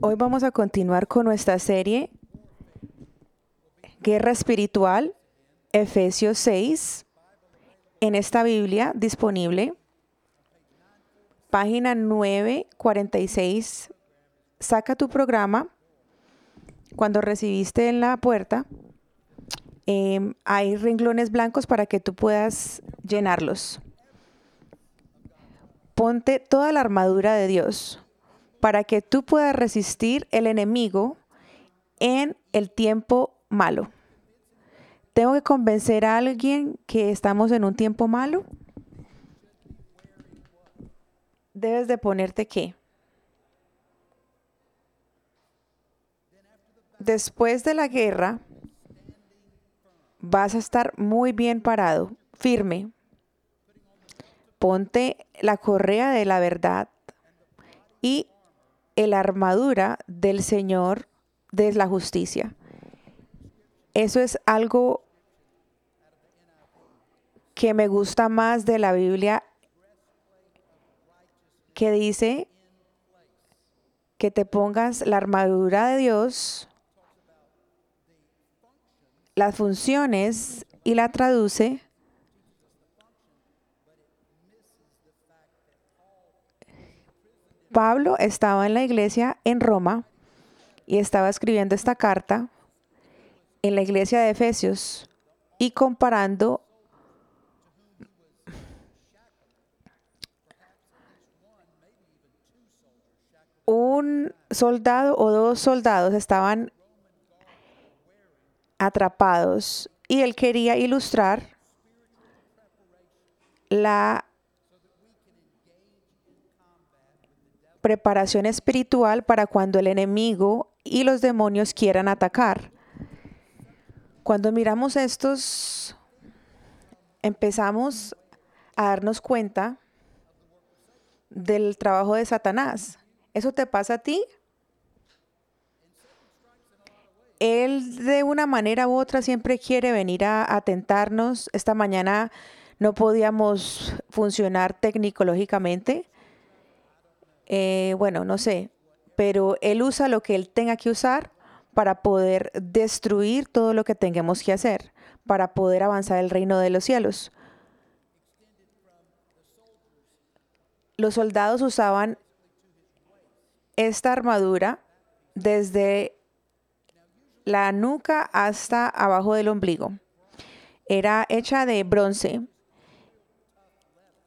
Hoy vamos a continuar con nuestra serie Guerra Espiritual, Efesios 6, en esta Biblia disponible, página 946. Saca tu programa. Cuando recibiste en la puerta, em, hay renglones blancos para que tú puedas llenarlos. Ponte toda la armadura de Dios para que tú puedas resistir el enemigo en el tiempo malo. ¿Tengo que convencer a alguien que estamos en un tiempo malo? Debes de ponerte qué. Después de la guerra, vas a estar muy bien parado, firme. Ponte la correa de la verdad y la armadura del Señor de la justicia. Eso es algo que me gusta más de la Biblia que dice que te pongas la armadura de Dios, las funciones y la traduce Pablo estaba en la iglesia en Roma y estaba escribiendo esta carta en la iglesia de Efesios y comparando un soldado o dos soldados estaban atrapados y él quería ilustrar la preparación espiritual para cuando el enemigo y los demonios quieran atacar. Cuando miramos estos, empezamos a darnos cuenta del trabajo de Satanás. ¿Eso te pasa a ti? Él de una manera u otra siempre quiere venir a atentarnos. Esta mañana no podíamos funcionar tecnológicamente eh, bueno, no sé, pero Él usa lo que Él tenga que usar para poder destruir todo lo que tengamos que hacer, para poder avanzar el reino de los cielos. Los soldados usaban esta armadura desde la nuca hasta abajo del ombligo. Era hecha de bronce.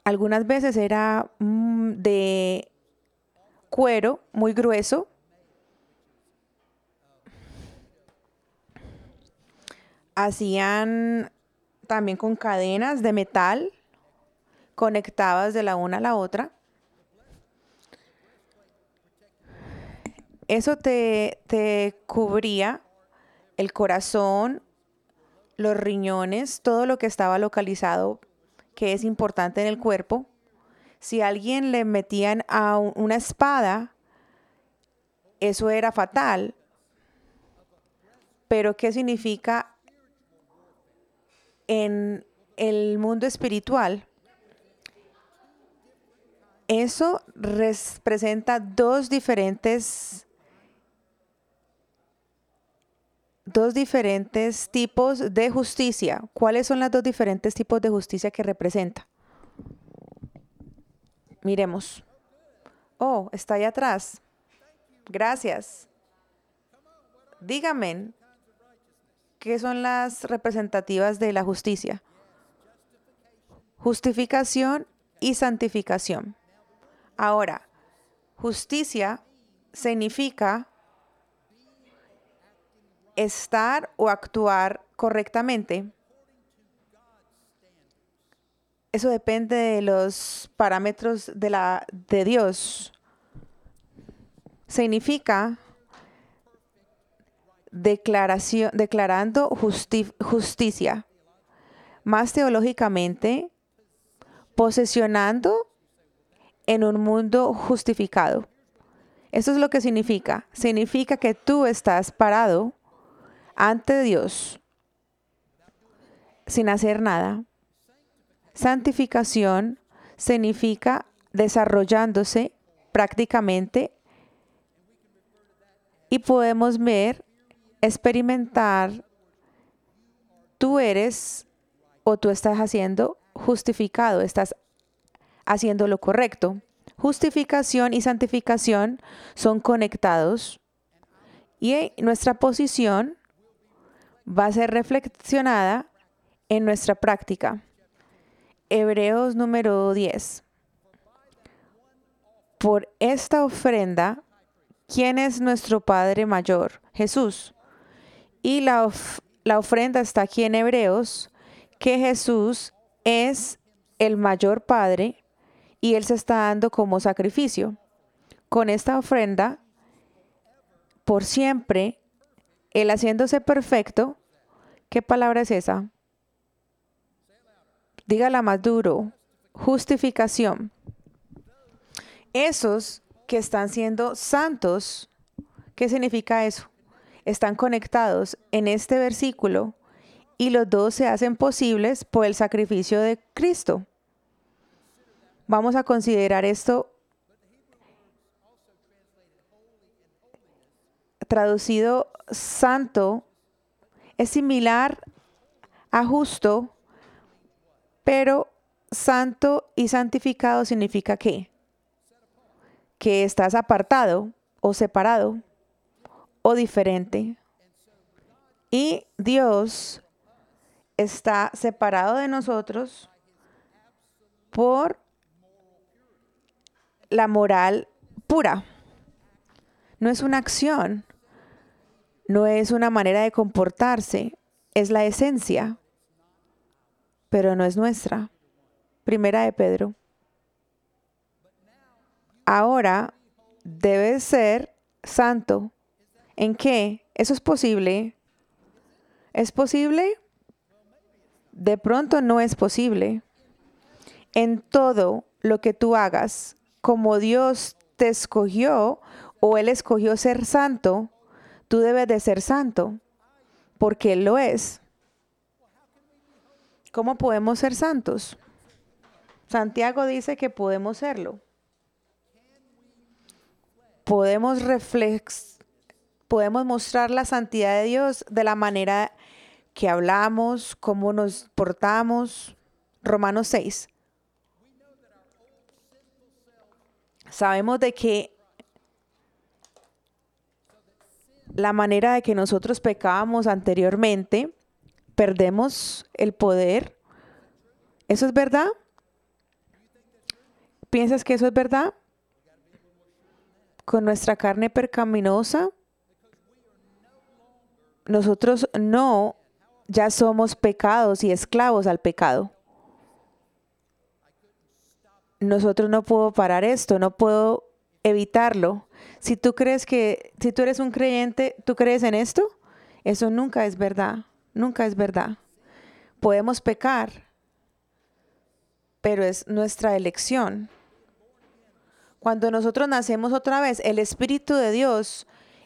Algunas veces era mm, de cuero muy grueso. Hacían también con cadenas de metal conectadas de la una a la otra. Eso te, te cubría el corazón, los riñones, todo lo que estaba localizado que es importante en el cuerpo si alguien le metían a una espada, eso era fatal. Pero ¿qué significa en el mundo espiritual? Eso representa dos diferentes dos diferentes tipos de justicia. ¿Cuáles son los dos diferentes tipos de justicia que representa? Miremos. Oh, está ahí atrás. Gracias. Dígame, ¿qué son las representativas de la justicia? Justificación y santificación. Ahora, justicia significa estar o actuar correctamente eso depende de los parámetros de, la, de Dios. Significa declaración, declarando justicia. Más teológicamente, posesionando en un mundo justificado. Eso es lo que significa. Significa que tú estás parado ante Dios sin hacer nada Santificación significa desarrollándose prácticamente Y podemos ver, experimentar, tú eres o tú estás haciendo justificado, estás haciendo lo correcto. Justificación y santificación son conectados y nuestra posición va a ser reflexionada en nuestra práctica. Hebreos número 10. Por esta ofrenda, ¿quién es nuestro Padre mayor? Jesús. Y la, la ofrenda está aquí en Hebreos, que Jesús es el mayor Padre y Él se está dando como sacrificio. Con esta ofrenda, por siempre, Él haciéndose perfecto, ¿qué palabra es esa? Dígala más duro, justificación. Esos que están siendo santos, ¿qué significa eso? Están conectados en este versículo y los dos se hacen posibles por el sacrificio de Cristo. Vamos a considerar esto traducido santo. Es similar a justo, pero santo y santificado significa qué? Que estás apartado o separado o diferente. Y Dios está separado de nosotros por la moral pura. No es una acción, no es una manera de comportarse, es la esencia, pero no es nuestra. Primera de Pedro. Ahora debe ser santo. ¿En qué? ¿Eso es posible? ¿Es posible? De pronto no es posible. En todo lo que tú hagas, como Dios te escogió o Él escogió ser santo, tú debes de ser santo, porque Él lo es. ¿Cómo podemos ser santos? Santiago dice que podemos serlo. Podemos reflex, podemos mostrar la santidad de Dios de la manera que hablamos, cómo nos portamos. Romanos 6. Sabemos de que la manera de que nosotros pecábamos anteriormente, perdemos el poder. ¿Eso es verdad? ¿Piensas que eso es verdad? Con nuestra carne percaminosa, nosotros no ya somos pecados y esclavos al pecado nosotros no puedo parar esto, no puedo evitarlo. Si tú crees que, si tú eres un creyente, ¿tú crees en esto? Eso nunca es verdad, nunca es verdad. Podemos pecar, pero es nuestra elección. Cuando nosotros nacemos otra vez, el Espíritu de Dios,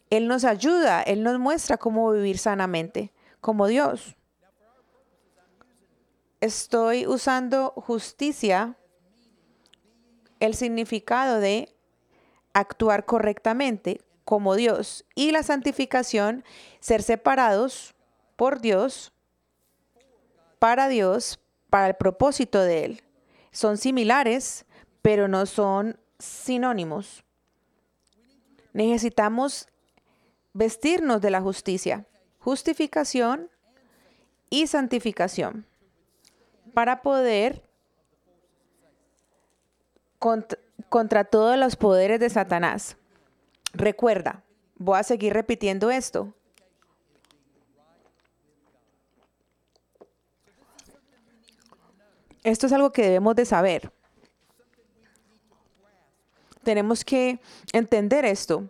Él nos ayuda, Él nos muestra cómo vivir sanamente, como Dios. Estoy usando justicia el significado de actuar correctamente como Dios y la santificación, ser separados por Dios, para Dios, para el propósito de Él. Son similares, pero no son sinónimos. Necesitamos vestirnos de la justicia, justificación y santificación, para poder contra, todos los poderes de Satanás. Recuerda, voy a seguir repitiendo esto. Esto es algo que debemos de saber. Tenemos que entender esto.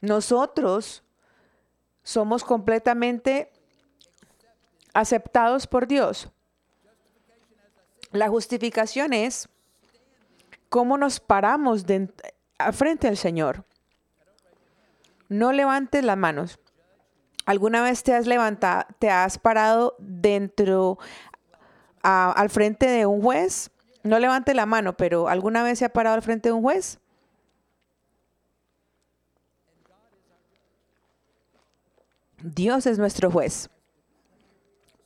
Nosotros somos completamente aceptados por Dios. La justificación es cómo nos paramos frente al Señor. No levantes las manos. ¿Alguna vez te has levantado, te has parado dentro, al frente de un juez? No levante la mano, pero ¿alguna vez se ha parado al frente de un juez? Dios es nuestro juez.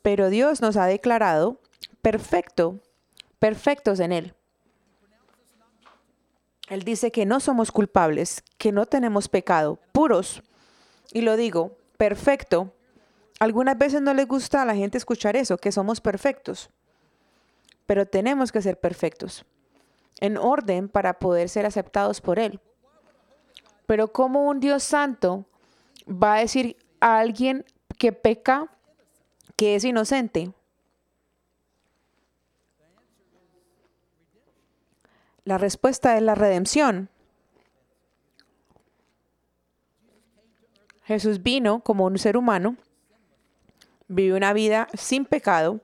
Pero Dios nos ha declarado perfecto, perfectos en Él. Él dice que no somos culpables, que no tenemos pecado, puros. Y lo digo, perfecto. Algunas veces no le gusta a la gente escuchar eso, que somos perfectos. Pero tenemos que ser perfectos, en orden para poder ser aceptados por Él. Pero como un Dios santo va a decir a alguien que peca que es inocente? La respuesta es la redención. Jesús vino como un ser humano, vivió una vida sin pecado,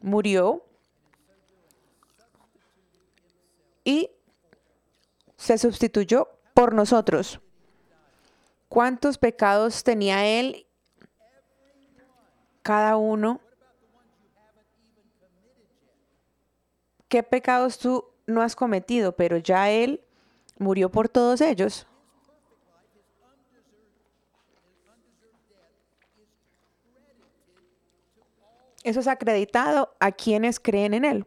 murió y se sustituyó por nosotros. ¿Cuántos pecados tenía él? Cada uno. ¿Qué pecados tú no has cometido? Pero ya él murió por todos ellos. Eso es acreditado a quienes creen en Él.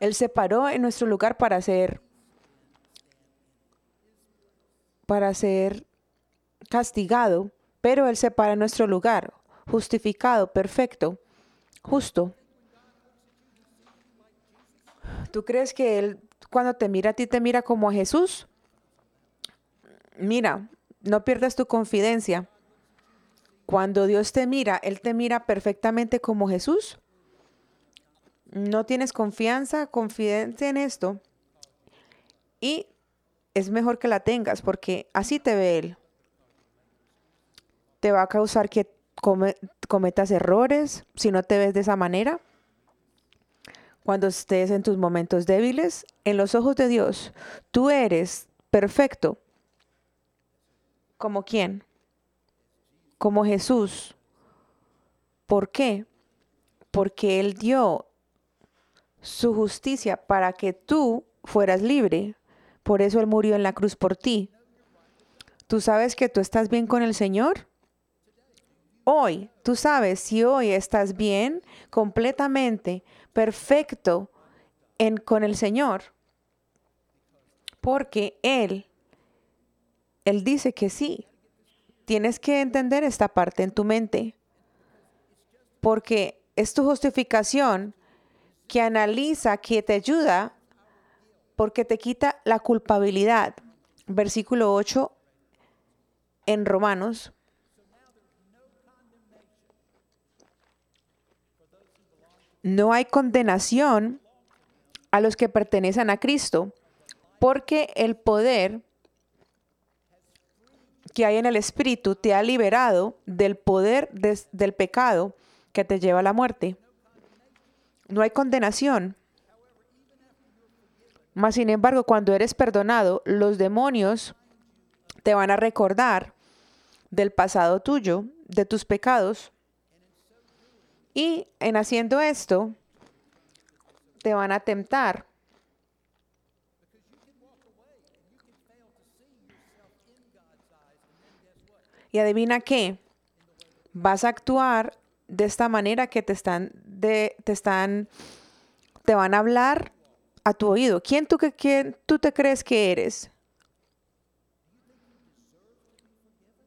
Él se paró en nuestro lugar para ser, para ser castigado, pero Él se para en nuestro lugar, justificado, perfecto, justo. ¿Tú crees que Él cuando te mira a ti te mira como a Jesús? Mira, no pierdas tu confidencia. Cuando Dios te mira, Él te mira perfectamente como Jesús. No tienes confianza, confidencia en esto. Y es mejor que la tengas porque así te ve Él. Te va a causar que cometas errores si no te ves de esa manera. Cuando estés en tus momentos débiles, en los ojos de Dios, tú eres perfecto. ¿Como quién? como Jesús. ¿Por qué? Porque Él dio su justicia para que tú fueras libre. Por eso Él murió en la cruz por ti. ¿Tú sabes que tú estás bien con el Señor? Hoy, tú sabes si hoy estás bien, completamente, perfecto en, con el Señor. Porque Él, Él dice que sí. Tienes que entender esta parte en tu mente, porque es tu justificación que analiza, que te ayuda, porque te quita la culpabilidad. Versículo 8 en Romanos. No hay condenación a los que pertenecen a Cristo, porque el poder que hay en el Espíritu te ha liberado del poder del pecado que te lleva a la muerte. No hay condenación. Mas, sin embargo, cuando eres perdonado, los demonios te van a recordar del pasado tuyo, de tus pecados. Y en haciendo esto, te van a tentar Y adivina qué, vas a actuar de esta manera que te están, de, te están, te van a hablar a tu oído. ¿Quién tú, quién tú te crees que eres?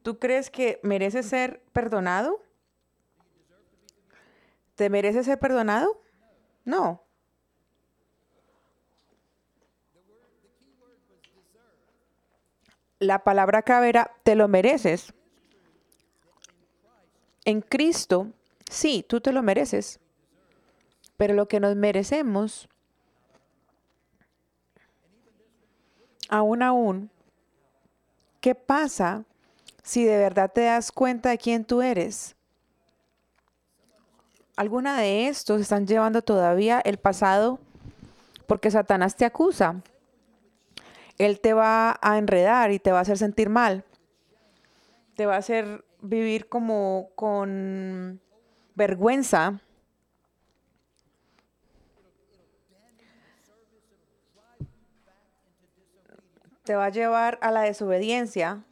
¿Tú crees que mereces ser perdonado? ¿Te mereces ser perdonado? No. La palabra clave te lo mereces en Cristo, sí, tú te lo mereces, pero lo que nos merecemos, aún aún, ¿qué pasa si de verdad te das cuenta de quién tú eres? Alguna de estos están llevando todavía el pasado porque Satanás te acusa. Él te va a enredar y te va a hacer sentir mal. Te va a hacer vivir como con vergüenza. te va a llevar a la desobediencia.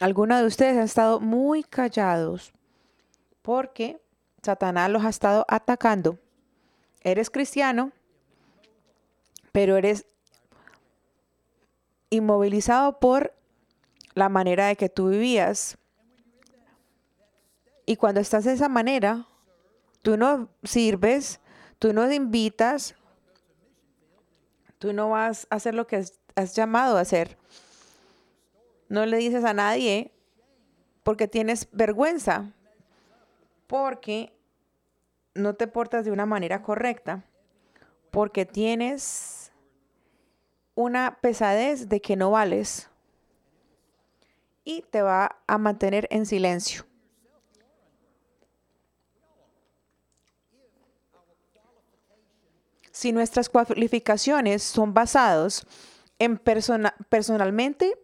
Algunos de ustedes han estado muy callados porque Satanás los ha estado atacando. Eres cristiano, pero eres inmovilizado por la manera de que tú vivías y cuando estás de esa manera, tú no sirves, tú no invitas, tú no vas a hacer lo que has llamado a hacer. No le dices a nadie porque tienes vergüenza, porque no te portas de una manera correcta, porque tienes una pesadez de que no vales y te va a mantener en silencio. Si nuestras cualificaciones son basadas en persona, personalmente,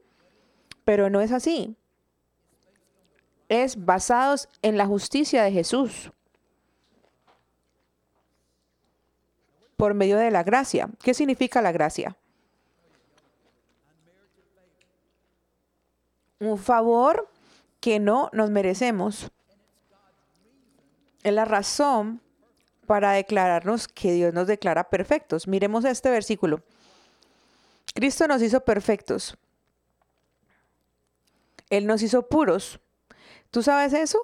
pero no es así. Es basados en la justicia de Jesús. Por medio de la gracia. ¿Qué significa la gracia? Un favor que no nos merecemos. Es la razón para declararnos que Dios nos declara perfectos. Miremos este versículo. Cristo nos hizo perfectos. Él nos hizo puros. ¿Tú sabes eso?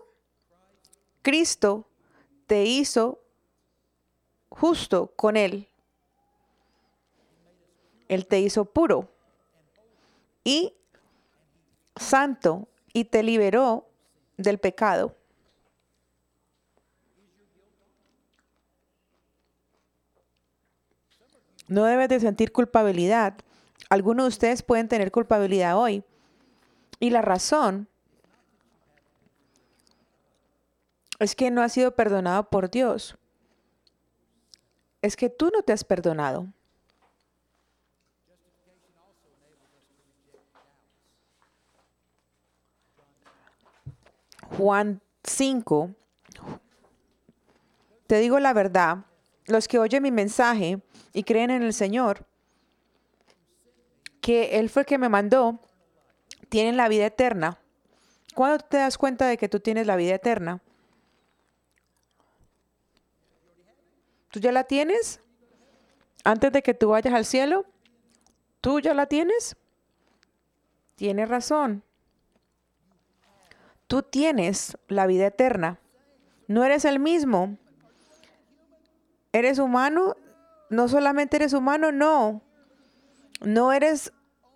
Cristo te hizo justo con Él. Él te hizo puro y santo y te liberó del pecado. No debes de sentir culpabilidad. Algunos de ustedes pueden tener culpabilidad hoy. Y la razón es que no has sido perdonado por Dios. Es que tú no te has perdonado. Juan 5. Te digo la verdad, los que oyen mi mensaje y creen en el Señor, que Él fue el que me mandó, tienen la vida eterna. ¿Cuándo te das cuenta de que tú tienes la vida eterna? ¿Tú ya la tienes? Antes de que tú vayas al cielo, ¿tú ya la tienes? Tienes razón. Tú tienes la vida eterna. No eres el mismo. ¿Eres humano? No solamente eres humano, no. No eres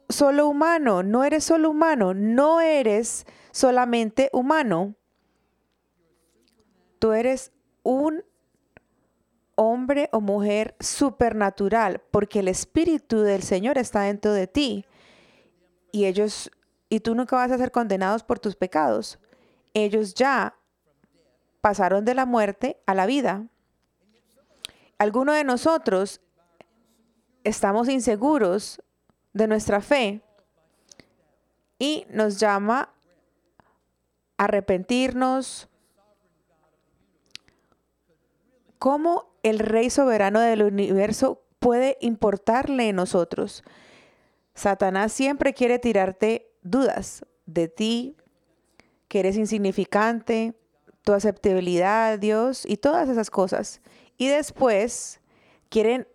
solo humano, no eres solo humano, no eres solamente humano. Tú eres un hombre o mujer supernatural porque el espíritu del Señor está dentro de ti. Y ellos y tú nunca vas a ser condenados por tus pecados ellos ya pasaron de la muerte a la vida. Algunos de nosotros estamos inseguros de nuestra fe y nos llama a arrepentirnos. ¿Cómo el Rey soberano del universo puede importarle en nosotros? Satanás siempre quiere tirarte dudas de ti, que eres insignificante, tu aceptabilidad a Dios y todas esas cosas. Y después quieren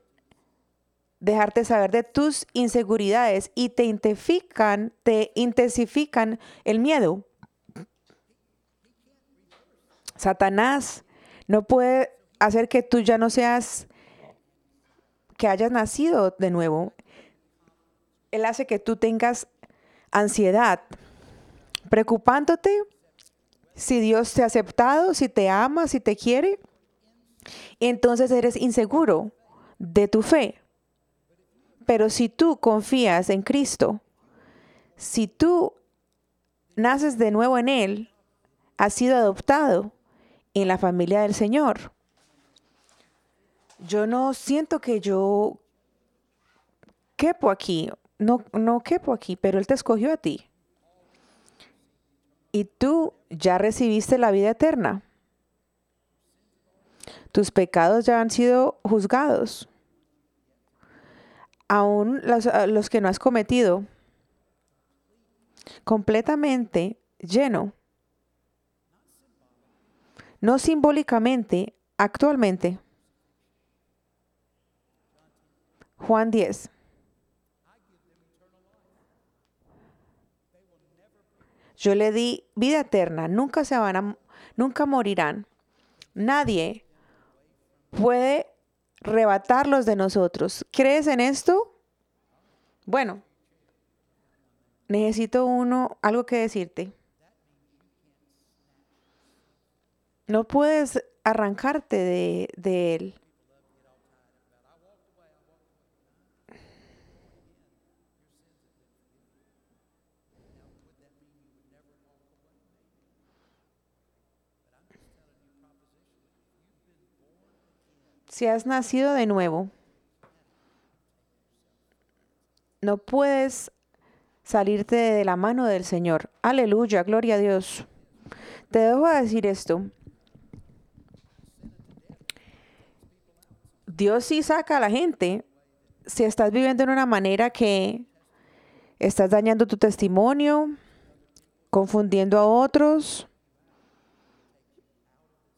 dejarte saber de tus inseguridades y te intensifican, te intensifican el miedo. Satanás no puede hacer que tú ya no seas, que hayas nacido de nuevo. Él hace que tú tengas ansiedad, preocupándote si Dios te ha aceptado, si te ama, si te quiere. Entonces eres inseguro de tu fe. Pero si tú confías en Cristo, si tú naces de nuevo en Él, has sido adoptado en la familia del Señor. Yo no siento que yo quepo aquí, no, no quepo aquí, pero Él te escogió a ti y tú ya recibiste la vida eterna. Tus pecados ya han sido juzgados. Aún los, los, que no has cometido. completamente lleno. No simbólicamente, actualmente. Juan 10. Yo le di vida eterna, nunca se van a, nunca morirán. Nadie puede rebatarlos de nosotros. ¿Crees en esto? Bueno, necesito uno, algo que decirte. No puedes arrancarte de, de él. Si has nacido de nuevo, no puedes salirte de la mano del Señor. Aleluya, gloria a Dios. Te dejo decir esto. Dios sí saca a la gente si estás viviendo en una manera que estás dañando tu testimonio, confundiendo a otros,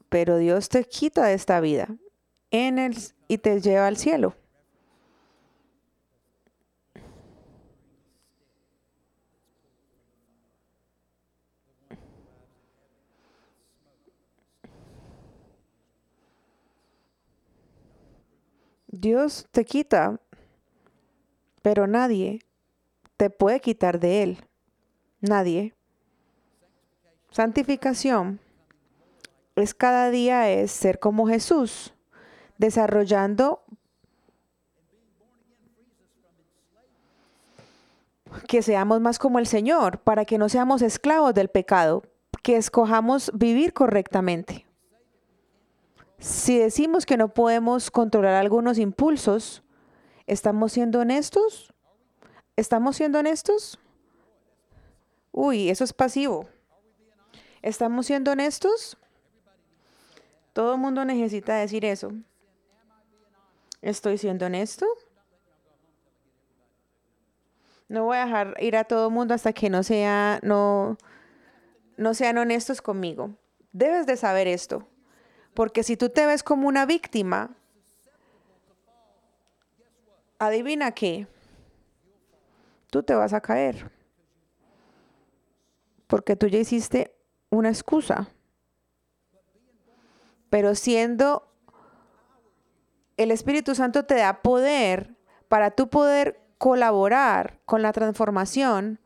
pero Dios te quita de esta vida en el, y te lleva al cielo. Dios te quita, pero nadie te puede quitar de Él. Nadie. Santificación es cada día es ser como Jesús, desarrollando que seamos más como el Señor, para que no seamos esclavos del pecado, que escojamos vivir correctamente. Si decimos que no podemos controlar algunos impulsos, ¿estamos siendo honestos? ¿Estamos siendo honestos? Uy, eso es pasivo. ¿Estamos siendo honestos? Todo el mundo necesita decir eso. ¿Estoy siendo honesto? No voy a dejar ir a todo el mundo hasta que no, sea, no, no sean honestos conmigo. Debes de saber esto. Porque si tú te ves como una víctima, adivina qué, tú te vas a caer. Porque tú ya hiciste una excusa. Pero siendo el Espíritu Santo te da poder para tú poder colaborar con la transformación,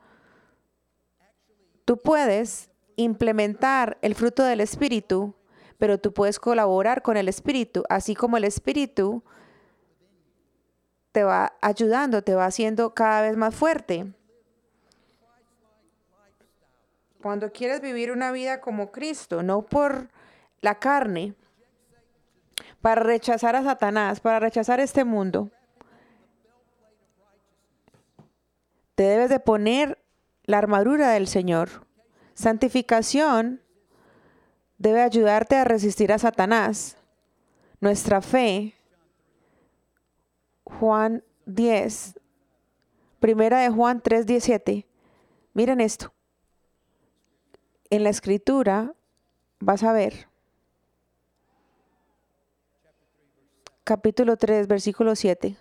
tú puedes implementar el fruto del Espíritu pero tú puedes colaborar con el Espíritu, así como el Espíritu te va ayudando, te va haciendo cada vez más fuerte. Cuando quieres vivir una vida como Cristo, no por la carne, para rechazar a Satanás, para rechazar este mundo, te debes de poner la armadura del Señor. Santificación debe ayudarte a resistir a Satanás. Nuestra fe, Juan 10, primera de Juan 3, 17. Miren esto. En la escritura vas a ver. Capítulo 3, versículo 7.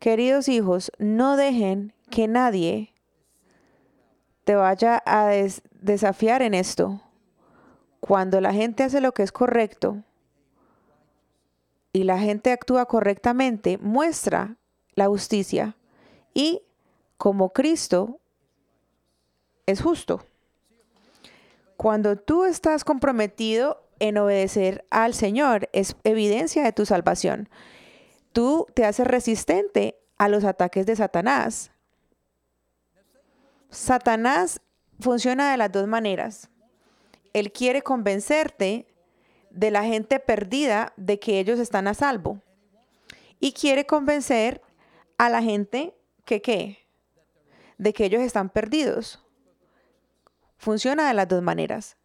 Queridos hijos, no dejen que nadie te vaya a desafiar en esto cuando la gente hace lo que es correcto y la gente actúa correctamente, muestra la justicia y como Cristo es justo. Cuando tú estás comprometido en obedecer al Señor, es evidencia de tu salvación. Tú te haces resistente a los ataques de Satanás. Satanás funciona de las dos maneras. Él quiere convencerte de la gente perdida de que ellos están a salvo. Y quiere convencer a la gente que qué? De que ellos están perdidos. Funciona de las dos maneras.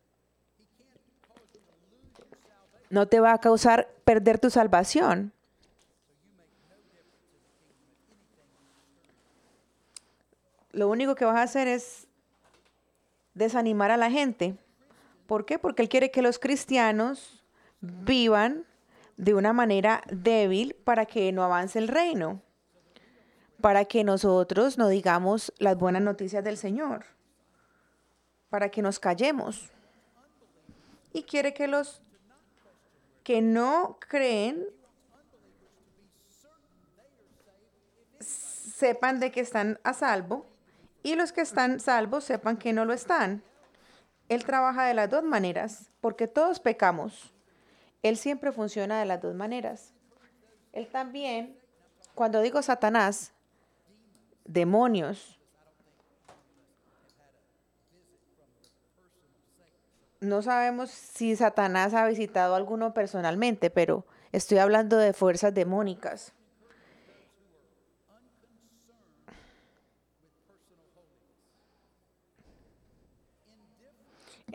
No te va a causar perder tu salvación. lo único que vas a hacer es desanimar a la gente. ¿Por qué? Porque Él quiere que los cristianos vivan de una manera débil para que no avance el reino, para que nosotros no digamos las buenas noticias del Señor, para que nos callemos. Y quiere que los que no creen sepan de que están a salvo y los que están salvos sepan que no lo están. Él trabaja de las dos maneras, porque todos pecamos. Él siempre funciona de las dos maneras. Él también, cuando digo Satanás, demonios, no sabemos si Satanás ha visitado a alguno personalmente, pero estoy hablando de fuerzas demónicas.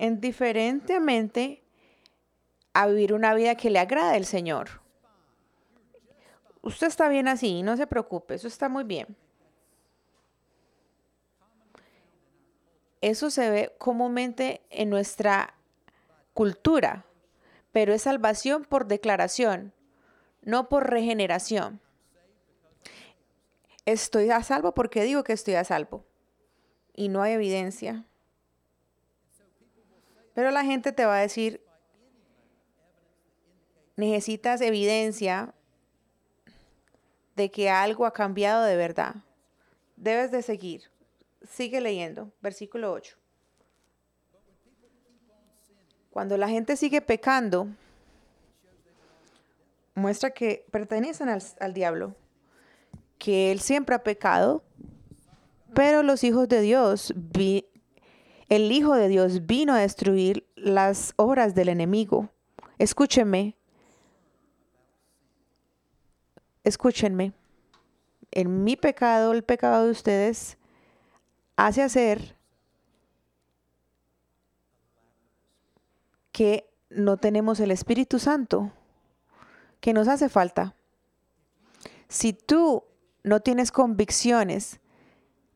indiferentemente a vivir una vida que le agrade al Señor. Usted está bien así, no se preocupe, eso está muy bien. Eso se ve comúnmente en nuestra cultura, pero es salvación por declaración, no por regeneración. Estoy a salvo porque digo que estoy a salvo y no hay evidencia. Pero la gente te va a decir, necesitas evidencia de que algo ha cambiado de verdad. Debes de seguir. Sigue leyendo. Versículo 8. Cuando la gente sigue pecando, muestra que pertenecen al, diablo, que él siempre ha pecado, pero los hijos de Dios el Hijo de Dios vino a destruir las obras del enemigo. Escúchenme. Escúchenme. En mi pecado, el pecado de ustedes, hace hacer que no tenemos el Espíritu Santo, que nos hace falta. Si tú no tienes convicciones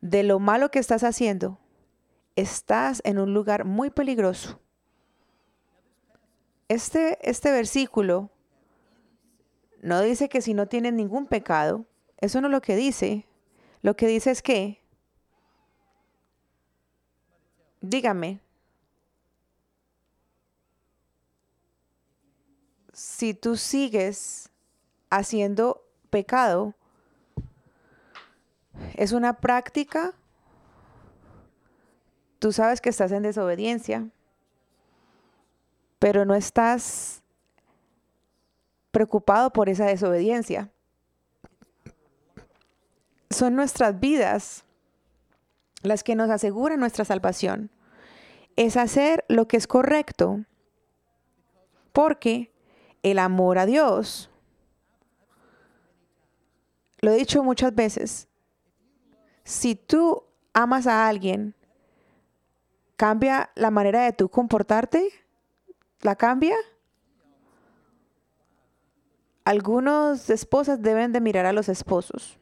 de lo malo que estás haciendo, estás en un lugar muy peligroso. Este, este versículo no dice que si no tienes ningún pecado, eso no es lo que dice. Lo que dice es que, dígame, si tú sigues haciendo pecado, es una práctica Tú sabes que estás en desobediencia, pero no estás preocupado por esa desobediencia. Son nuestras vidas las que nos aseguran nuestra salvación. Es hacer lo que es correcto, porque el amor a Dios, lo he dicho muchas veces, si tú amas a alguien, ¿Cambia la manera de tú comportarte? ¿La cambia? Algunos esposas deben de mirar a los esposos.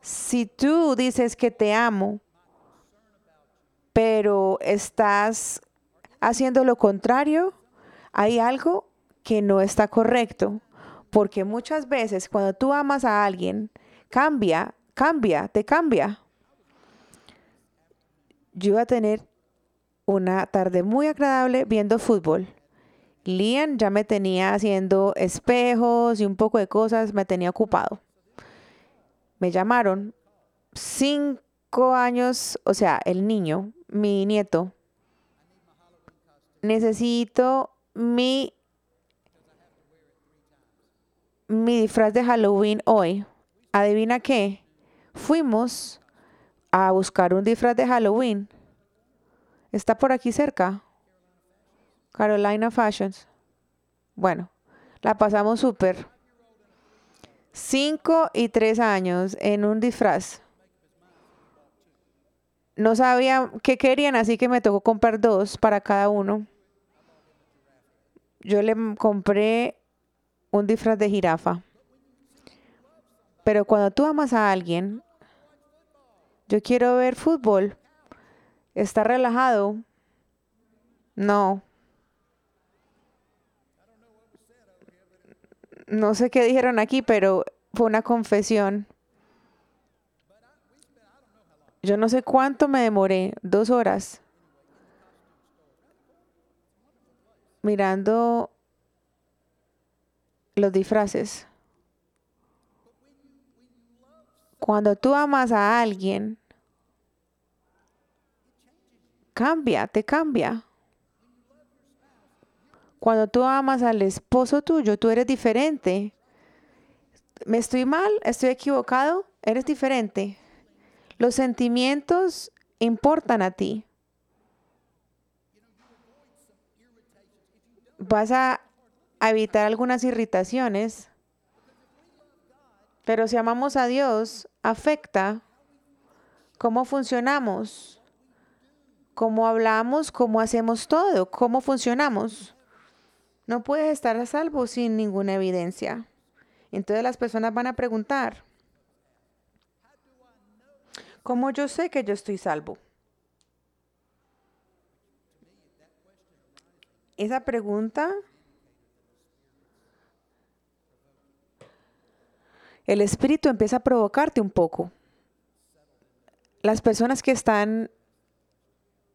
Si tú dices que te amo, pero estás haciendo lo contrario, hay algo que no está correcto. Porque muchas veces cuando tú amas a alguien, cambia, cambia, te cambia yo iba a tener una tarde muy agradable viendo fútbol. Lian ya me tenía haciendo espejos y un poco de cosas, me tenía ocupado. Me llamaron cinco años, o sea, el niño, mi nieto. Necesito mi, mi disfraz de Halloween hoy. ¿Adivina qué? Fuimos a buscar un disfraz de Halloween. Está por aquí cerca. Carolina Fashions. Bueno, la pasamos súper. Cinco y tres años en un disfraz. No sabía qué querían, así que me tocó comprar dos para cada uno. Yo le compré un disfraz de jirafa. Pero cuando tú amas a alguien, Yo quiero ver fútbol. ¿Está relajado? No. No sé qué dijeron aquí, pero fue una confesión. Yo no sé cuánto me demoré, dos horas, mirando los disfraces. Cuando tú amas a alguien, cambia, te cambia. Cuando tú amas al esposo tuyo, tú eres diferente. ¿Me estoy mal? ¿Estoy equivocado? Eres diferente. Los sentimientos importan a ti. Vas a evitar algunas irritaciones, pero si amamos a Dios, afecta cómo funcionamos, cómo hablamos, cómo hacemos todo, cómo funcionamos. No puedes estar a salvo sin ninguna evidencia. Entonces las personas van a preguntar, ¿cómo yo sé que yo estoy salvo? Esa pregunta, el espíritu empieza a provocarte un poco. Las personas que están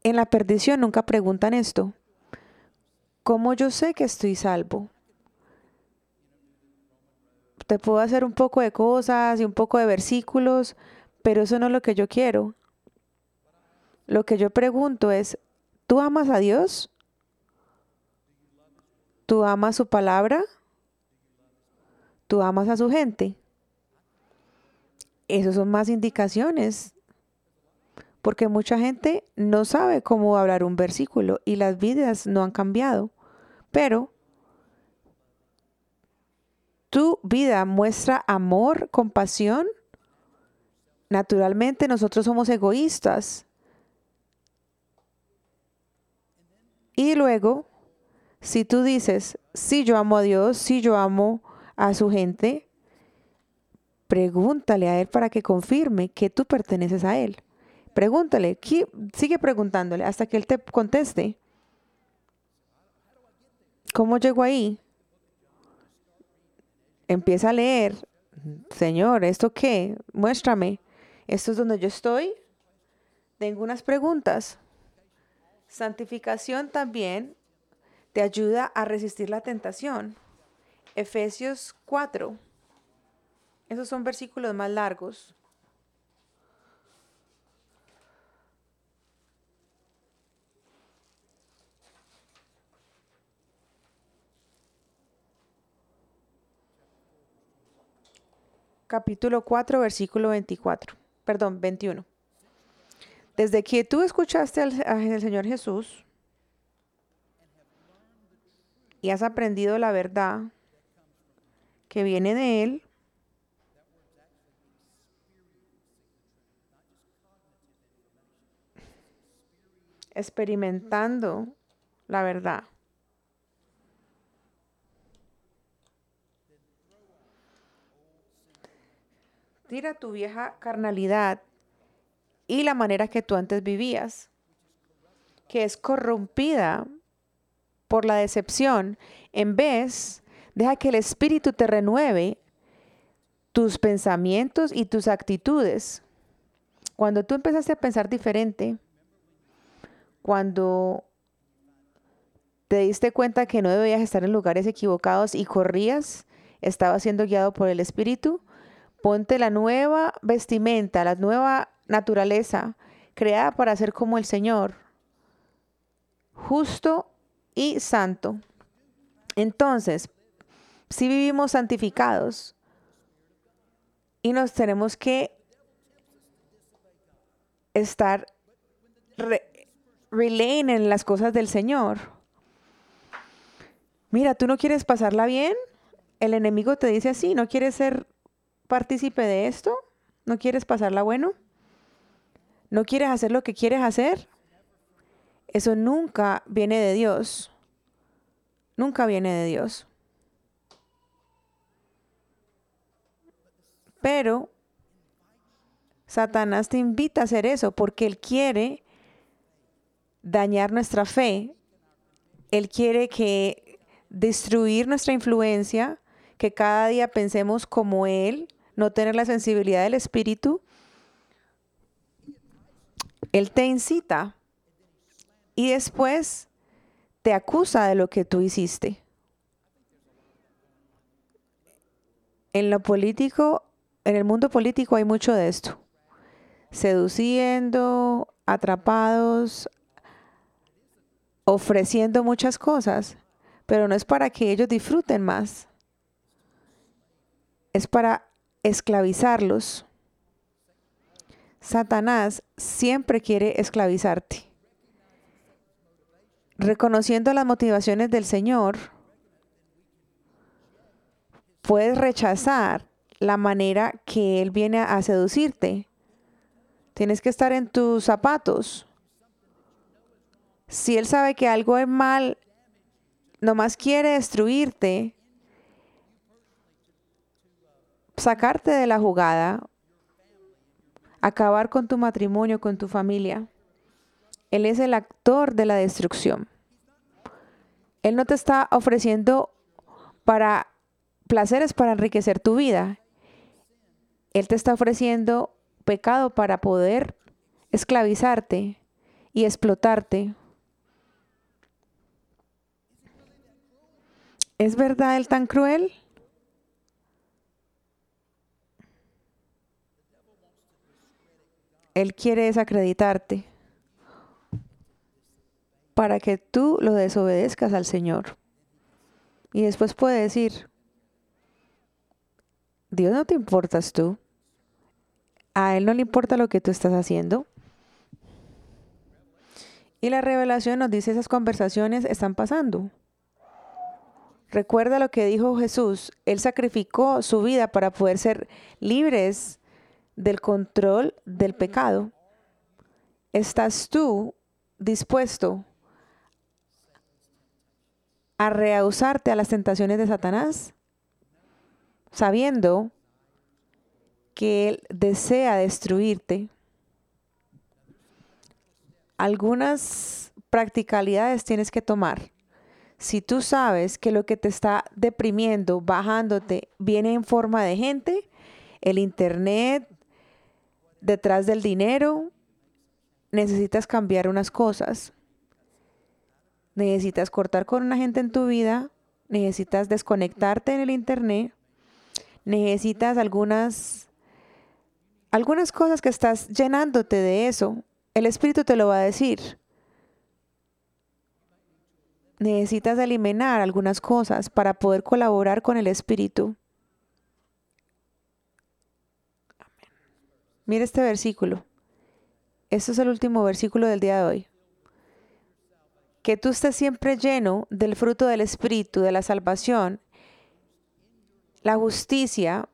en la perdición nunca preguntan esto. ¿Cómo yo sé que estoy salvo? Te puedo hacer un poco de cosas y un poco de versículos, pero eso no es lo que yo quiero. Lo que yo pregunto es, ¿tú amas a Dios? ¿Tú amas su palabra? ¿Tú amas a su gente? Esas son más indicaciones porque mucha gente no sabe cómo hablar un versículo y las vidas no han cambiado. Pero tu vida muestra amor, compasión. Naturalmente nosotros somos egoístas. Y luego, si tú dices, sí yo amo a Dios, sí yo amo a su gente, pregúntale a Él para que confirme que tú perteneces a Él. Pregúntale, sigue preguntándole hasta que Él te conteste. ¿Cómo llego ahí? Empieza a leer. Señor, ¿esto qué? Muéstrame. ¿Esto es donde yo estoy? Tengo unas preguntas. Santificación también te ayuda a resistir la tentación. Efesios 4. Esos son versículos más largos. capítulo 4, versículo 24, perdón, 21. Desde que tú escuchaste al, al Señor Jesús y has aprendido la verdad que viene de Él, experimentando la verdad. Tira tu vieja carnalidad y la manera que tú antes vivías, que es corrompida por la decepción. En vez, deja que el Espíritu te renueve tus pensamientos y tus actitudes. Cuando tú empezaste a pensar diferente, cuando te diste cuenta que no debías estar en lugares equivocados y corrías, estaba siendo guiado por el Espíritu, Ponte la nueva vestimenta, la nueva naturaleza creada para ser como el Señor, justo y santo. Entonces, si vivimos santificados y nos tenemos que estar relaying en las cosas del Señor. Mira, tú no quieres pasarla bien, el enemigo te dice así, no quieres ser partícipe de esto? ¿No quieres pasarla bueno? ¿No quieres hacer lo que quieres hacer? Eso nunca viene de Dios. Nunca viene de Dios. Pero Satanás te invita a hacer eso porque él quiere dañar nuestra fe. Él quiere que destruir nuestra influencia, que cada día pensemos como él, no tener la sensibilidad del espíritu. Él te incita y después te acusa de lo que tú hiciste. En lo político, en el mundo político hay mucho de esto. Seduciendo, atrapados, ofreciendo muchas cosas, pero no es para que ellos disfruten más. Es para esclavizarlos. Satanás siempre quiere esclavizarte. Reconociendo las motivaciones del Señor, puedes rechazar la manera que Él viene a seducirte. Tienes que estar en tus zapatos. Si Él sabe que algo es mal, nomás quiere destruirte, sacarte de la jugada, acabar con tu matrimonio, con tu familia. Él es el actor de la destrucción. Él no te está ofreciendo para placeres para enriquecer tu vida. Él te está ofreciendo pecado para poder esclavizarte y explotarte. ¿Es verdad él tan cruel? Él quiere desacreditarte para que tú lo desobedezcas al Señor. Y después puede decir, Dios no te importas tú. A Él no le importa lo que tú estás haciendo. Y la revelación nos dice esas conversaciones están pasando. Recuerda lo que dijo Jesús. Él sacrificó su vida para poder ser libres del control del pecado. ¿Estás tú dispuesto a rehusarte a las tentaciones de Satanás? Sabiendo que Él desea destruirte. Algunas practicalidades tienes que tomar. Si tú sabes que lo que te está deprimiendo, bajándote, viene en forma de gente, el internet, detrás del dinero, necesitas cambiar unas cosas. Necesitas cortar con una gente en tu vida, necesitas desconectarte en el internet, necesitas algunas algunas cosas que estás llenándote de eso, el Espíritu te lo va a decir. Necesitas eliminar algunas cosas para poder colaborar con el Espíritu. Mira este versículo. Este es el último versículo del día de hoy. Que tú estés siempre lleno del fruto del Espíritu, de la salvación, la justicia,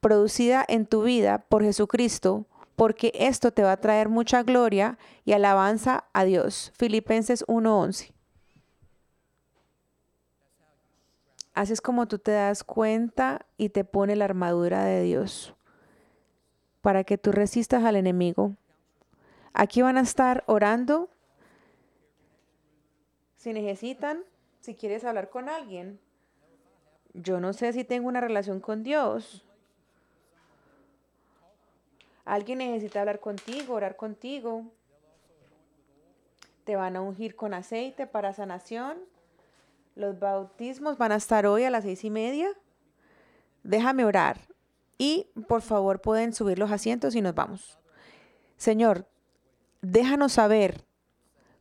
producida en tu vida por Jesucristo, porque esto te va a traer mucha gloria y alabanza a Dios. Filipenses 1:11. Así es como tú te das cuenta y te pone la armadura de Dios para que tú resistas al enemigo. Aquí van a estar orando. Si necesitan, si quieres hablar con alguien. Yo no sé si tengo una relación con Dios. Alguien necesita hablar contigo, orar contigo. Te van a ungir con aceite para sanación. Los bautismos van a estar hoy a las seis y media. Déjame orar. Y por favor pueden subir los asientos y nos vamos. Señor, déjanos saber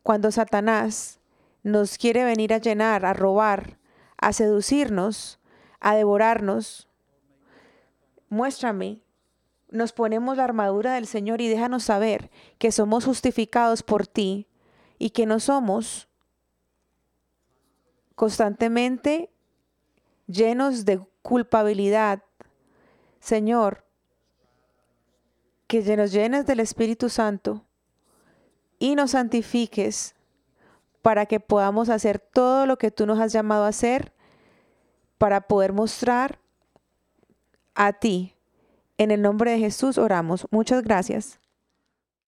cuando Satanás nos quiere venir a llenar, a robar, a seducirnos, a devorarnos. Muéstrame nos ponemos la armadura del Señor y déjanos saber que somos justificados por ti y que no somos constantemente llenos de culpabilidad. Señor, que nos llenes del Espíritu Santo y nos santifiques para que podamos hacer todo lo que tú nos has llamado a hacer para poder mostrar a ti En el nombre de Jesús oramos. Muchas gracias.